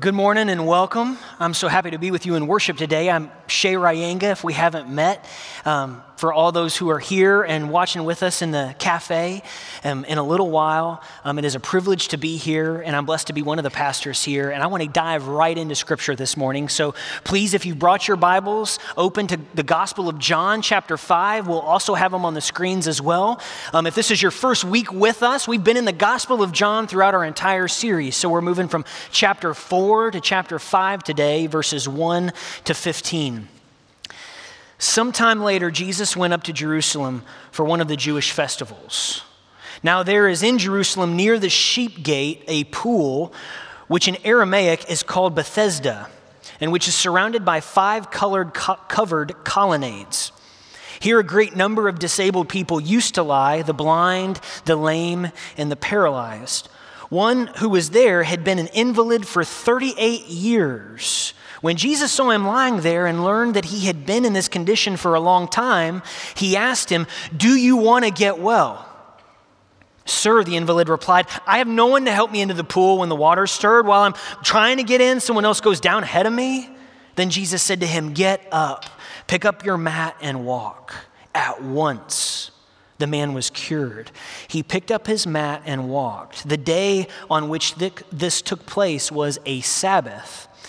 Good morning and welcome. I'm so happy to be with you in worship today. I'm Shay Ryanga, if we haven't met. Um, for all those who are here and watching with us in the cafe um, in a little while, um, it is a privilege to be here, and I'm blessed to be one of the pastors here. And I want to dive right into Scripture this morning. So please, if you brought your Bibles, open to the Gospel of John, chapter 5. We'll also have them on the screens as well. Um, if this is your first week with us, we've been in the Gospel of John throughout our entire series. So we're moving from chapter 4 to chapter 5 today, verses 1 to 15. Sometime later, Jesus went up to Jerusalem for one of the Jewish festivals. Now, there is in Jerusalem near the sheep gate a pool, which in Aramaic is called Bethesda, and which is surrounded by five colored co- covered colonnades. Here, a great number of disabled people used to lie the blind, the lame, and the paralyzed. One who was there had been an invalid for 38 years. When Jesus saw him lying there and learned that he had been in this condition for a long time, he asked him, Do you want to get well? Sir, the invalid replied, I have no one to help me into the pool when the water's stirred. While I'm trying to get in, someone else goes down ahead of me. Then Jesus said to him, Get up, pick up your mat, and walk. At once, the man was cured. He picked up his mat and walked. The day on which this took place was a Sabbath.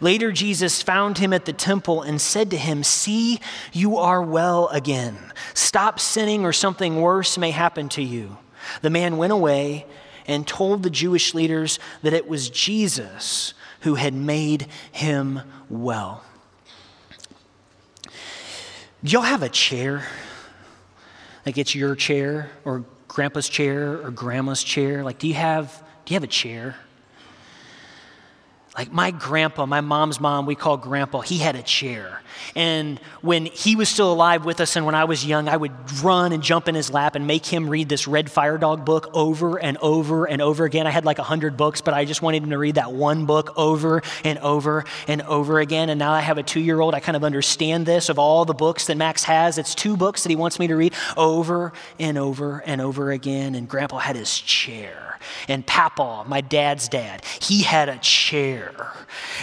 Later, Jesus found him at the temple and said to him, See, you are well again. Stop sinning, or something worse may happen to you. The man went away and told the Jewish leaders that it was Jesus who had made him well. Do y'all have a chair? Like it's your chair or grandpa's chair or grandma's chair? Like, do you have, do you have a chair? Like my grandpa, my mom's mom, we call grandpa, he had a chair. And when he was still alive with us and when I was young, I would run and jump in his lap and make him read this Red Fire Dog book over and over and over again. I had like a hundred books, but I just wanted him to read that one book over and over and over again. And now I have a two year old. I kind of understand this of all the books that Max has. It's two books that he wants me to read over and over and over again. And grandpa had his chair. And Papa, my dad's dad, he had a chair.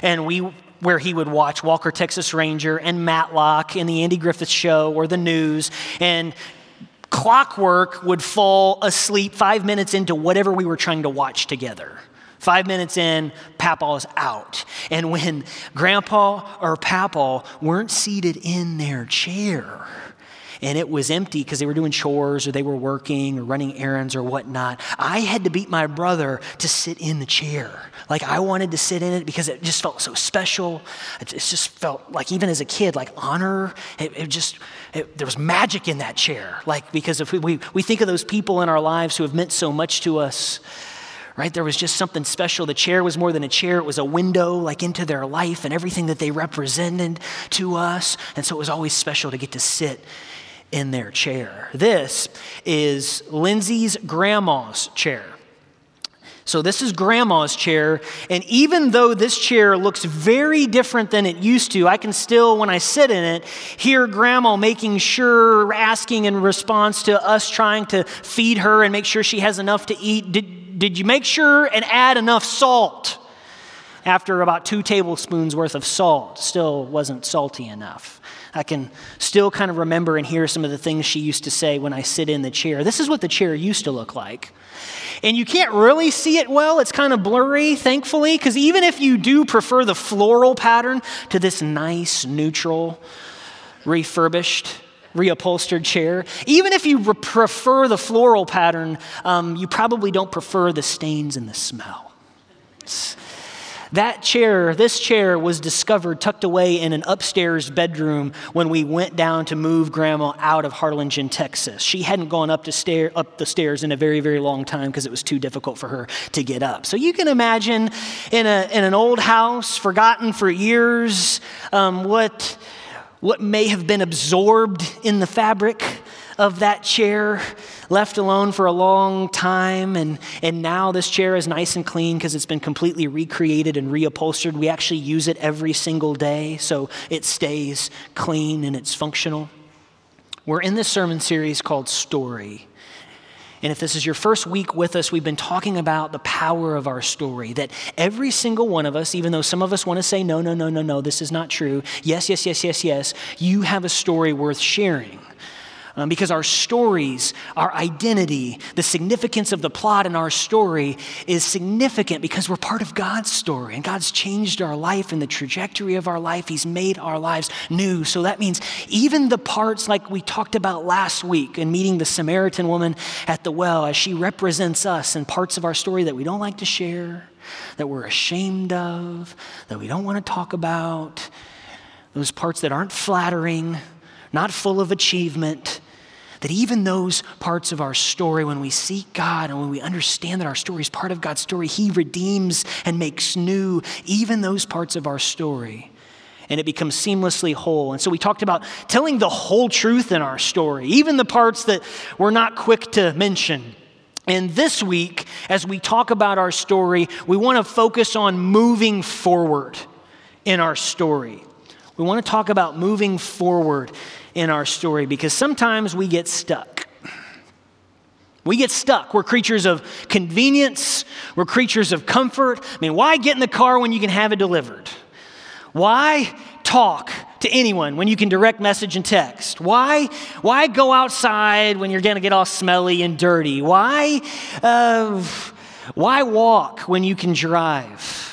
And we where he would watch Walker Texas Ranger and Matlock and the Andy Griffith Show or the news. And clockwork would fall asleep five minutes into whatever we were trying to watch together. Five minutes in, Papa's out. And when Grandpa or Papa weren't seated in their chair, and it was empty because they were doing chores or they were working or running errands or whatnot, I had to beat my brother to sit in the chair. Like I wanted to sit in it because it just felt so special. It, just felt like, even as a kid, like honor. It, it just, it, there was magic in that chair. Like, because if we, we, we think of those people in our lives who have meant so much to us, right? There was just something special. The chair was more than a chair, it was a window like into their life and everything that they represented to us. And so it was always special to get to sit in their chair. This is Lindsay's grandma's chair. So, this is grandma's chair. And even though this chair looks very different than it used to, I can still, when I sit in it, hear grandma making sure, asking in response to us trying to feed her and make sure she has enough to eat. Did, did you make sure and add enough salt? After about two tablespoons worth of salt, still wasn't salty enough. I can still kind of remember and hear some of the things she used to say when I sit in the chair. This is what the chair used to look like. And you can't really see it well. It's kind of blurry, thankfully, because even if you do prefer the floral pattern to this nice, neutral, refurbished, reupholstered chair, even if you re- prefer the floral pattern, um, you probably don't prefer the stains and the smell. It's, that chair, this chair, was discovered tucked away in an upstairs bedroom when we went down to move grandma out of Harlingen, Texas. She hadn't gone up, to stair, up the stairs in a very, very long time because it was too difficult for her to get up. So you can imagine in, a, in an old house, forgotten for years, um, what what may have been absorbed in the fabric of that chair, left alone for a long time, and, and now this chair is nice and clean because it's been completely recreated and reupholstered. We actually use it every single day, so it stays clean and it's functional. We're in this sermon series called Story. And if this is your first week with us, we've been talking about the power of our story. That every single one of us, even though some of us want to say, no, no, no, no, no, this is not true. Yes, yes, yes, yes, yes, you have a story worth sharing um, because our stories, our identity, the significance of the plot in our story is significant because we're part of God's story and God's changed our life and the trajectory of our life. He's made our lives new. So that means even the parts like we talked about last week in meeting the Samaritan woman at the well, as she represents us and parts of our story that we don't like to share, that we're ashamed of, that we don't want to talk about, those parts that aren't flattering, not full of achievement that even those parts of our story, when we seek God and when we understand that our story is part of God's story, He redeems and makes new even those parts of our story. And it becomes seamlessly whole. And so we talked about telling the whole truth in our story, even the parts that we're not quick to mention. And this week, as we talk about our story, we want to focus on moving forward in our story. We want to talk about moving forward in our story because sometimes we get stuck. We get stuck. We're creatures of convenience, we're creatures of comfort. I mean, why get in the car when you can have it delivered? Why talk to anyone when you can direct message and text? Why, why go outside when you're going to get all smelly and dirty? Why, uh, why walk when you can drive?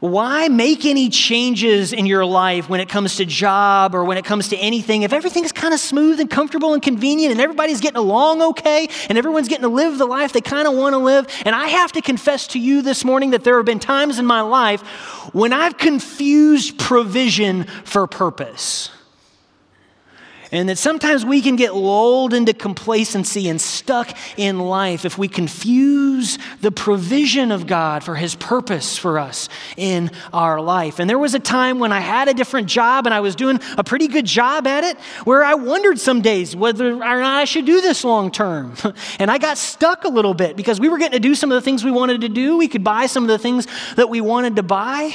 Why make any changes in your life when it comes to job or when it comes to anything if everything's kind of smooth and comfortable and convenient and everybody's getting along okay and everyone's getting to live the life they kind of want to live? And I have to confess to you this morning that there have been times in my life when I've confused provision for purpose. And that sometimes we can get lulled into complacency and stuck in life if we confuse the provision of God for His purpose for us in our life. And there was a time when I had a different job and I was doing a pretty good job at it where I wondered some days whether or not I should do this long term. and I got stuck a little bit because we were getting to do some of the things we wanted to do. We could buy some of the things that we wanted to buy.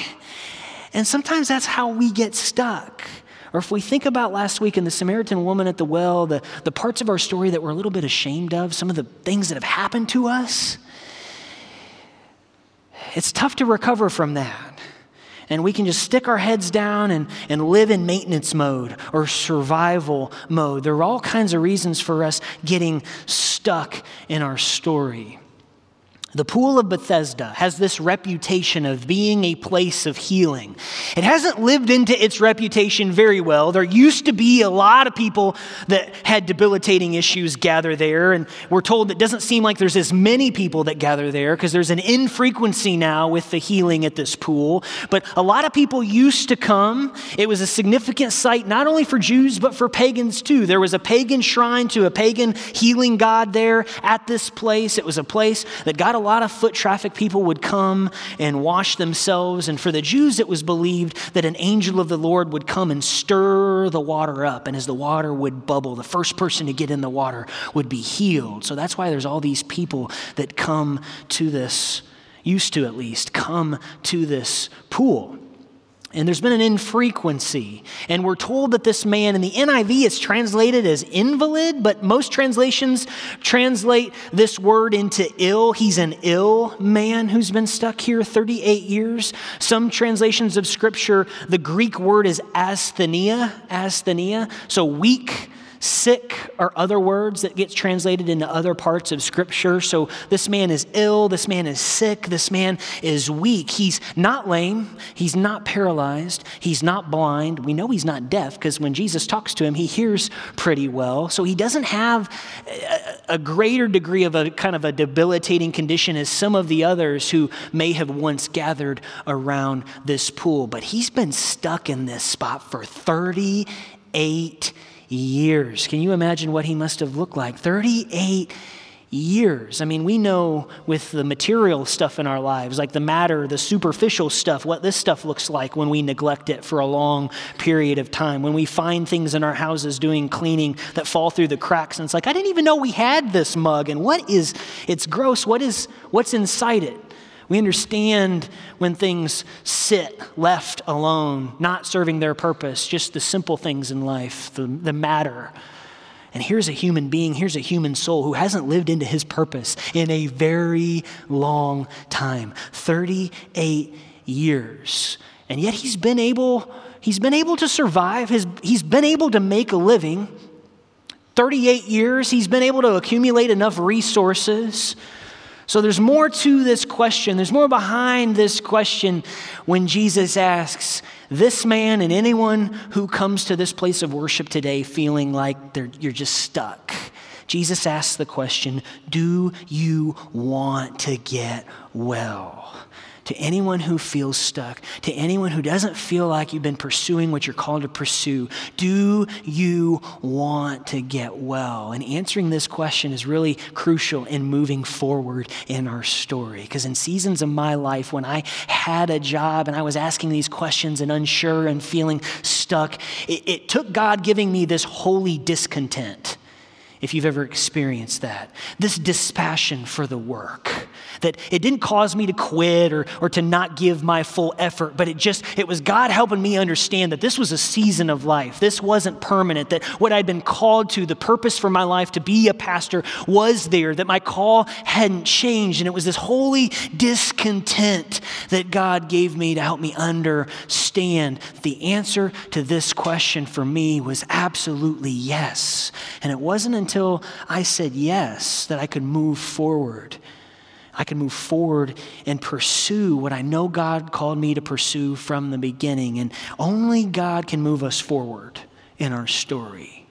And sometimes that's how we get stuck. Or if we think about last week and the Samaritan woman at the well, the, the parts of our story that we're a little bit ashamed of, some of the things that have happened to us, it's tough to recover from that. And we can just stick our heads down and, and live in maintenance mode or survival mode. There are all kinds of reasons for us getting stuck in our story. The Pool of Bethesda has this reputation of being a place of healing. It hasn't lived into its reputation very well. There used to be a lot of people that had debilitating issues gather there, and we're told it doesn't seem like there's as many people that gather there because there's an infrequency now with the healing at this pool. But a lot of people used to come. It was a significant site not only for Jews but for pagans too. There was a pagan shrine to a pagan healing god there at this place. It was a place that got a lot of foot traffic people would come and wash themselves. And for the Jews, it was believed that an angel of the Lord would come and stir the water up. And as the water would bubble, the first person to get in the water would be healed. So that's why there's all these people that come to this, used to at least, come to this pool. And there's been an infrequency. And we're told that this man, in the NIV, is translated as invalid, but most translations translate this word into ill. He's an ill man who's been stuck here 38 years. Some translations of scripture, the Greek word is asthenia, asthenia, so weak sick are other words that gets translated into other parts of scripture. So this man is ill this man is sick this man is weak. He's not lame he's not paralyzed he's not blind. We know he's not deaf because when jesus talks to him he hears pretty well. So he doesn't have a greater degree of a kind of a debilitating condition as some of the others who may have once gathered around this pool. But he's been stuck in this spot for 38 years. Can you imagine what he must have looked like? 38 years. I mean, we know with the material stuff in our lives, like the matter, the superficial stuff, what this stuff looks like when we neglect it for a long period of time. When we find things in our houses doing cleaning that fall through the cracks, and it's like, I didn't even know we had this mug, and what is, it's gross. What is, what's inside it? We understand when things sit left alone, not serving their purpose, just the simple things in life, the, the matter. And here's a human being, here's a human soul who hasn't lived into his purpose in a very long time 38 years. And yet he's been able, he's been able to survive, his, he's been able to make a living. 38 years, he's been able to accumulate enough resources. So there's more to this question. There's more behind this question when Jesus asks, this man and anyone who comes to this place of worship today feeling like you're just stuck. Jesus asks the question Do you want to get well? To anyone who feels stuck, to anyone who doesn't feel like you've been pursuing what you're called to pursue, do you want to get well? And answering this question is really crucial in moving forward in our story. Because in seasons of my life, when I had a job and I was asking these questions and unsure and feeling stuck, it, it took God giving me this holy discontent if you've ever experienced that. This dispassion for the work. That it didn't cause me to quit or, or to not give my full effort, but it just, it was God helping me understand that this was a season of life. This wasn't permanent, that what I'd been called to, the purpose for my life to be a pastor was there, that my call hadn't changed. And it was this holy discontent that God gave me to help me understand. The answer to this question for me was absolutely yes. And it wasn't until I said yes that I could move forward. I could move forward and pursue what I know God called me to pursue from the beginning. And only God can move us forward in our story.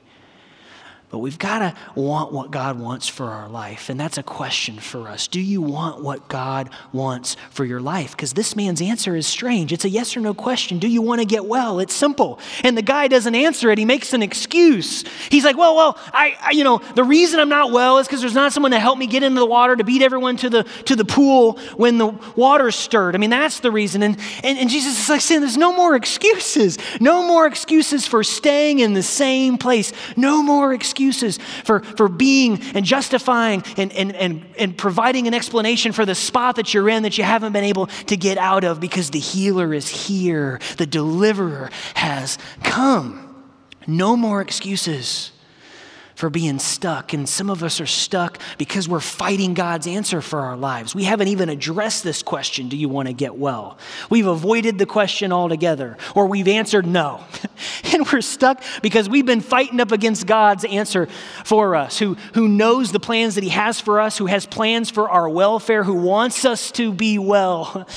But we've got to want what God wants for our life. And that's a question for us. Do you want what God wants for your life? Because this man's answer is strange. It's a yes or no question. Do you want to get well? It's simple. And the guy doesn't answer it. He makes an excuse. He's like, well, well, I, I you know, the reason I'm not well is because there's not someone to help me get into the water to beat everyone to the, to the pool when the water's stirred. I mean, that's the reason. And, and, and Jesus is like saying, there's no more excuses. No more excuses for staying in the same place. No more excuses excuses for, for being and justifying and, and, and, and providing an explanation for the spot that you're in that you haven't been able to get out of because the healer is here, the deliverer has come. No more excuses for being stuck. And some of us are stuck because we're fighting God's answer for our lives. We haven't even addressed this question do you want to get well? We've avoided the question altogether, or we've answered no. and we're stuck because we've been fighting up against God's answer for us, who, who knows the plans that He has for us, who has plans for our welfare, who wants us to be well.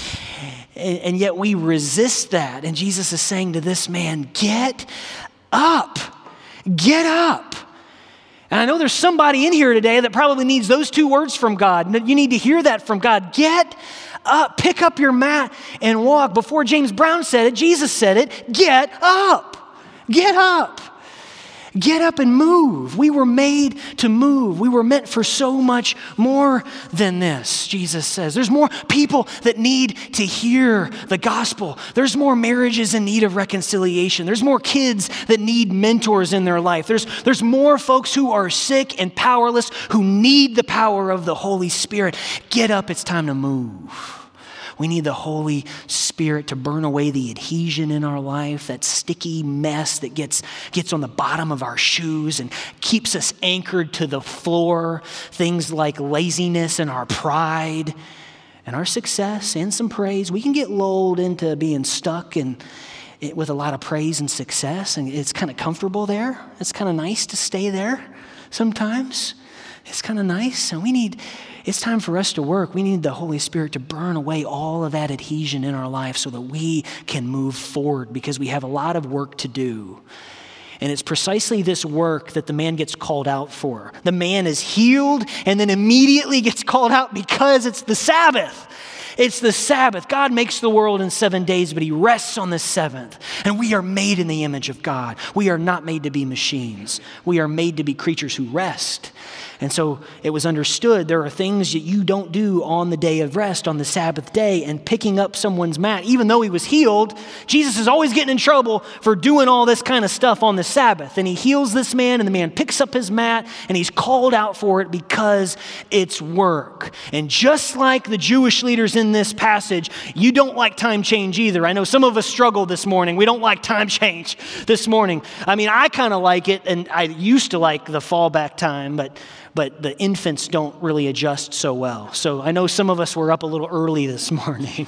And, and yet we resist that. And Jesus is saying to this man, Get up. Get up. And I know there's somebody in here today that probably needs those two words from God. You need to hear that from God. Get up, pick up your mat and walk. Before James Brown said it, Jesus said it get up. Get up. Get up and move. We were made to move. We were meant for so much more than this, Jesus says. There's more people that need to hear the gospel. There's more marriages in need of reconciliation. There's more kids that need mentors in their life. There's, there's more folks who are sick and powerless who need the power of the Holy Spirit. Get up, it's time to move. We need the Holy Spirit to burn away the adhesion in our life, that sticky mess that gets, gets on the bottom of our shoes and keeps us anchored to the floor. Things like laziness and our pride and our success and some praise. We can get lulled into being stuck and with a lot of praise and success, and it's kind of comfortable there. It's kind of nice to stay there sometimes. It's kind of nice, and we need it's time for us to work. We need the Holy Spirit to burn away all of that adhesion in our life so that we can move forward because we have a lot of work to do. And it's precisely this work that the man gets called out for. The man is healed and then immediately gets called out because it's the Sabbath. It's the Sabbath. God makes the world in seven days, but He rests on the seventh. And we are made in the image of God. We are not made to be machines, we are made to be creatures who rest. And so it was understood there are things that you don't do on the day of rest, on the Sabbath day, and picking up someone's mat. Even though he was healed, Jesus is always getting in trouble for doing all this kind of stuff on the Sabbath. And he heals this man, and the man picks up his mat, and he's called out for it because it's work. And just like the Jewish leaders in this passage, you don't like time change either. I know some of us struggle this morning. We don't like time change this morning. I mean, I kind of like it, and I used to like the fallback time, but but the infants don't really adjust so well. So I know some of us were up a little early this morning.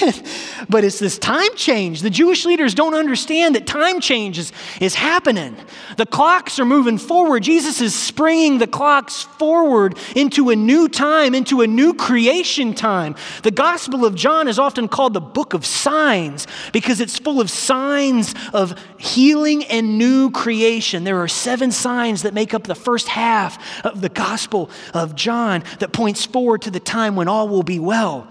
but it's this time change. The Jewish leaders don't understand that time change is, is happening. The clocks are moving forward. Jesus is springing the clocks forward into a new time, into a new creation time. The Gospel of John is often called the book of signs because it's full of signs of healing and new creation. There are seven signs that make up the first half of the Gospel of John that points forward to the time when all will be well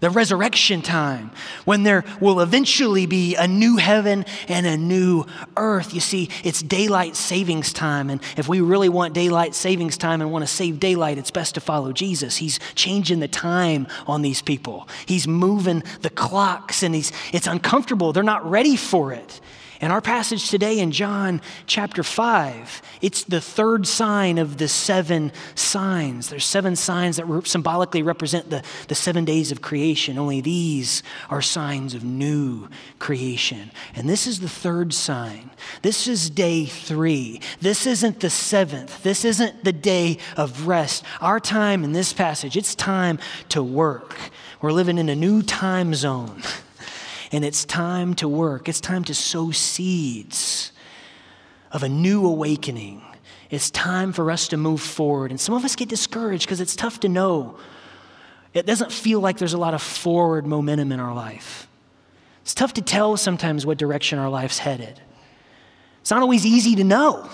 the resurrection time, when there will eventually be a new heaven and a new earth. You see, it's daylight savings time. And if we really want daylight savings time and want to save daylight, it's best to follow Jesus. He's changing the time on these people, He's moving the clocks, and he's, it's uncomfortable. They're not ready for it. And our passage today in John chapter 5, it's the third sign of the seven signs. There's seven signs that symbolically represent the, the seven days of creation. Only these are signs of new creation. And this is the third sign. This is day three. This isn't the seventh. This isn't the day of rest. Our time in this passage, it's time to work. We're living in a new time zone. And it's time to work, it's time to sow seeds of a new awakening. It's time for us to move forward. And some of us get discouraged because it's tough to know. It doesn't feel like there's a lot of forward momentum in our life. It's tough to tell sometimes what direction our life's headed. It's not always easy to know.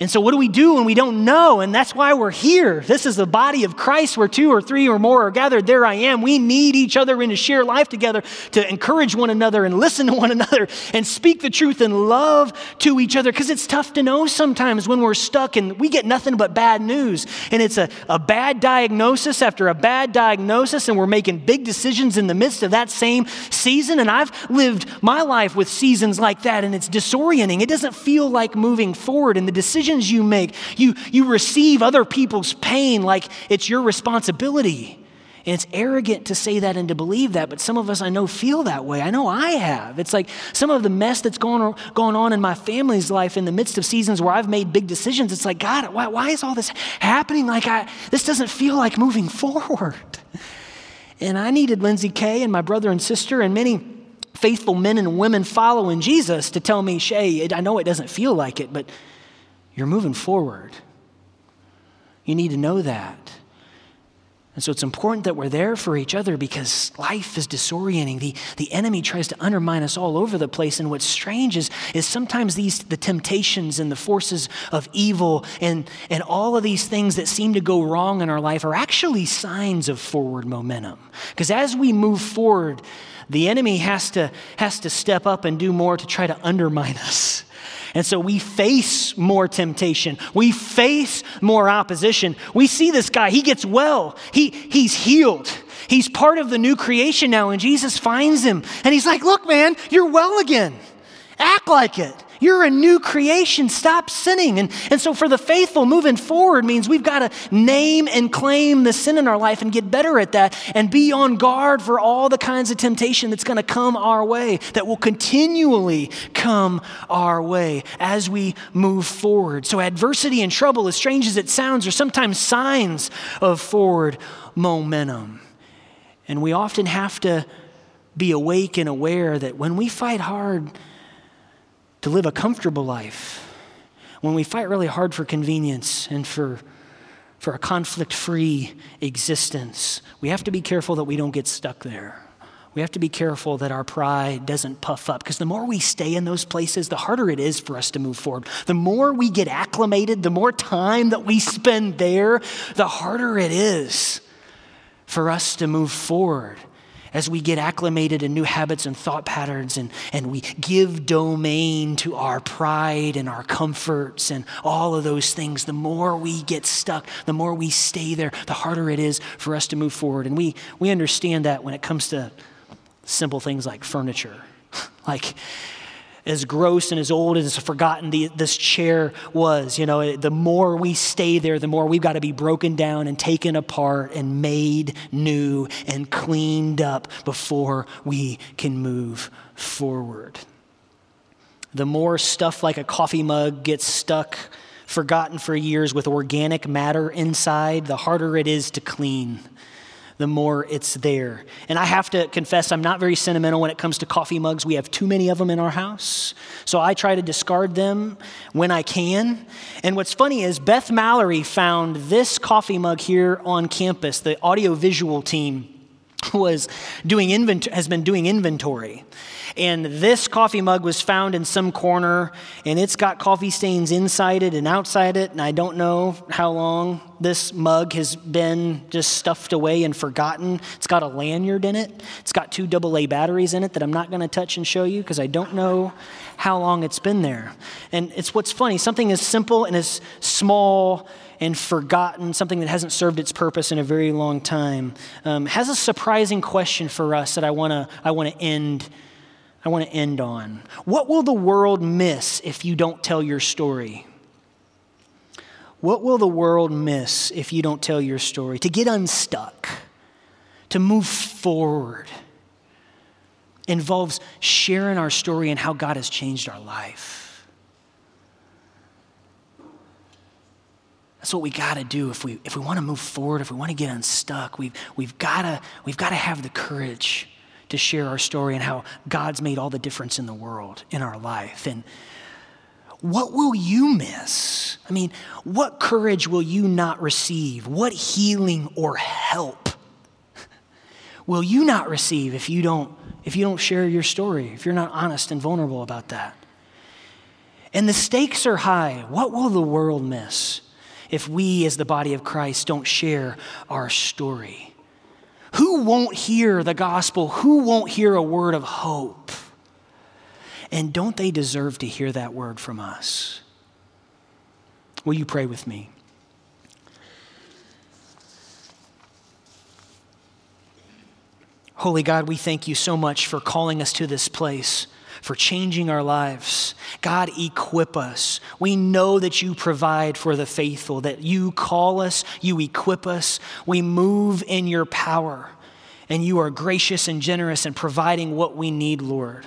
And so, what do we do when we don't know? And that's why we're here. This is the body of Christ where two or three or more are gathered. There I am. We need each other and to share life together, to encourage one another and listen to one another and speak the truth and love to each other. Because it's tough to know sometimes when we're stuck and we get nothing but bad news. And it's a, a bad diagnosis after a bad diagnosis, and we're making big decisions in the midst of that same season. And I've lived my life with seasons like that, and it's disorienting. It doesn't feel like moving forward. And the decision decisions you make. You, you receive other people's pain like it's your responsibility. And it's arrogant to say that and to believe that, but some of us I know feel that way. I know I have. It's like some of the mess that's going, going on in my family's life in the midst of seasons where I've made big decisions. It's like, God, why, why is all this happening? Like, I, this doesn't feel like moving forward. And I needed Lindsay Kay and my brother and sister and many faithful men and women following Jesus to tell me, Shay, I know it doesn't feel like it, but you're moving forward. You need to know that. And so it's important that we're there for each other because life is disorienting. The, the enemy tries to undermine us all over the place. And what's strange is, is sometimes these the temptations and the forces of evil and, and all of these things that seem to go wrong in our life are actually signs of forward momentum. Because as we move forward, the enemy has to, has to step up and do more to try to undermine us. And so we face more temptation. We face more opposition. We see this guy, he gets well, he, he's healed. He's part of the new creation now, and Jesus finds him. And he's like, Look, man, you're well again. Act like it. You're a new creation. Stop sinning. And, and so, for the faithful, moving forward means we've got to name and claim the sin in our life and get better at that and be on guard for all the kinds of temptation that's going to come our way, that will continually come our way as we move forward. So, adversity and trouble, as strange as it sounds, are sometimes signs of forward momentum. And we often have to be awake and aware that when we fight hard, to live a comfortable life, when we fight really hard for convenience and for, for a conflict free existence, we have to be careful that we don't get stuck there. We have to be careful that our pride doesn't puff up because the more we stay in those places, the harder it is for us to move forward. The more we get acclimated, the more time that we spend there, the harder it is for us to move forward as we get acclimated in new habits and thought patterns and, and we give domain to our pride and our comforts and all of those things, the more we get stuck, the more we stay there, the harder it is for us to move forward. And we, we understand that when it comes to simple things like furniture. like, as gross and as old and as forgotten the, this chair was. You know, the more we stay there, the more we've got to be broken down and taken apart and made new and cleaned up before we can move forward. The more stuff like a coffee mug gets stuck, forgotten for years with organic matter inside, the harder it is to clean the more it's there. And I have to confess, I'm not very sentimental when it comes to coffee mugs. We have too many of them in our house. So I try to discard them when I can. And what's funny is Beth Mallory found this coffee mug here on campus. The audiovisual team was doing invent- has been doing inventory. And this coffee mug was found in some corner, and it's got coffee stains inside it and outside it. And I don't know how long this mug has been just stuffed away and forgotten. It's got a lanyard in it, it's got two AA batteries in it that I'm not going to touch and show you because I don't know how long it's been there. And it's what's funny something as simple and as small and forgotten, something that hasn't served its purpose in a very long time, um, has a surprising question for us that I want to I want to end I want to end on. What will the world miss if you don't tell your story? What will the world miss if you don't tell your story? To get unstuck, to move forward, involves sharing our story and how God has changed our life. That's what we got to do if we, if we want to move forward, if we want to get unstuck. We've, we've got we've to have the courage to share our story and how God's made all the difference in the world, in our life. And what will you miss? I mean, what courage will you not receive? What healing or help will you not receive if you don't if you don't share your story, if you're not honest and vulnerable about that? And the stakes are high. What will the world miss if we as the body of Christ don't share our story? Who won't hear the gospel? Who won't hear a word of hope? And don't they deserve to hear that word from us? Will you pray with me? Holy God, we thank you so much for calling us to this place for changing our lives. God, equip us. We know that you provide for the faithful, that you call us, you equip us. We move in your power, and you are gracious and generous in providing what we need, Lord.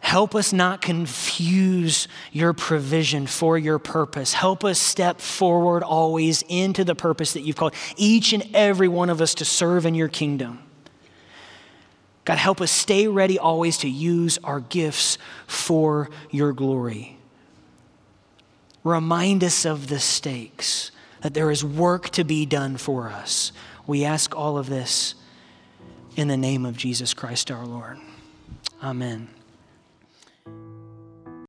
Help us not confuse your provision for your purpose. Help us step forward always into the purpose that you've called each and every one of us to serve in your kingdom. God, help us stay ready always to use our gifts for your glory. Remind us of the stakes, that there is work to be done for us. We ask all of this in the name of Jesus Christ our Lord. Amen.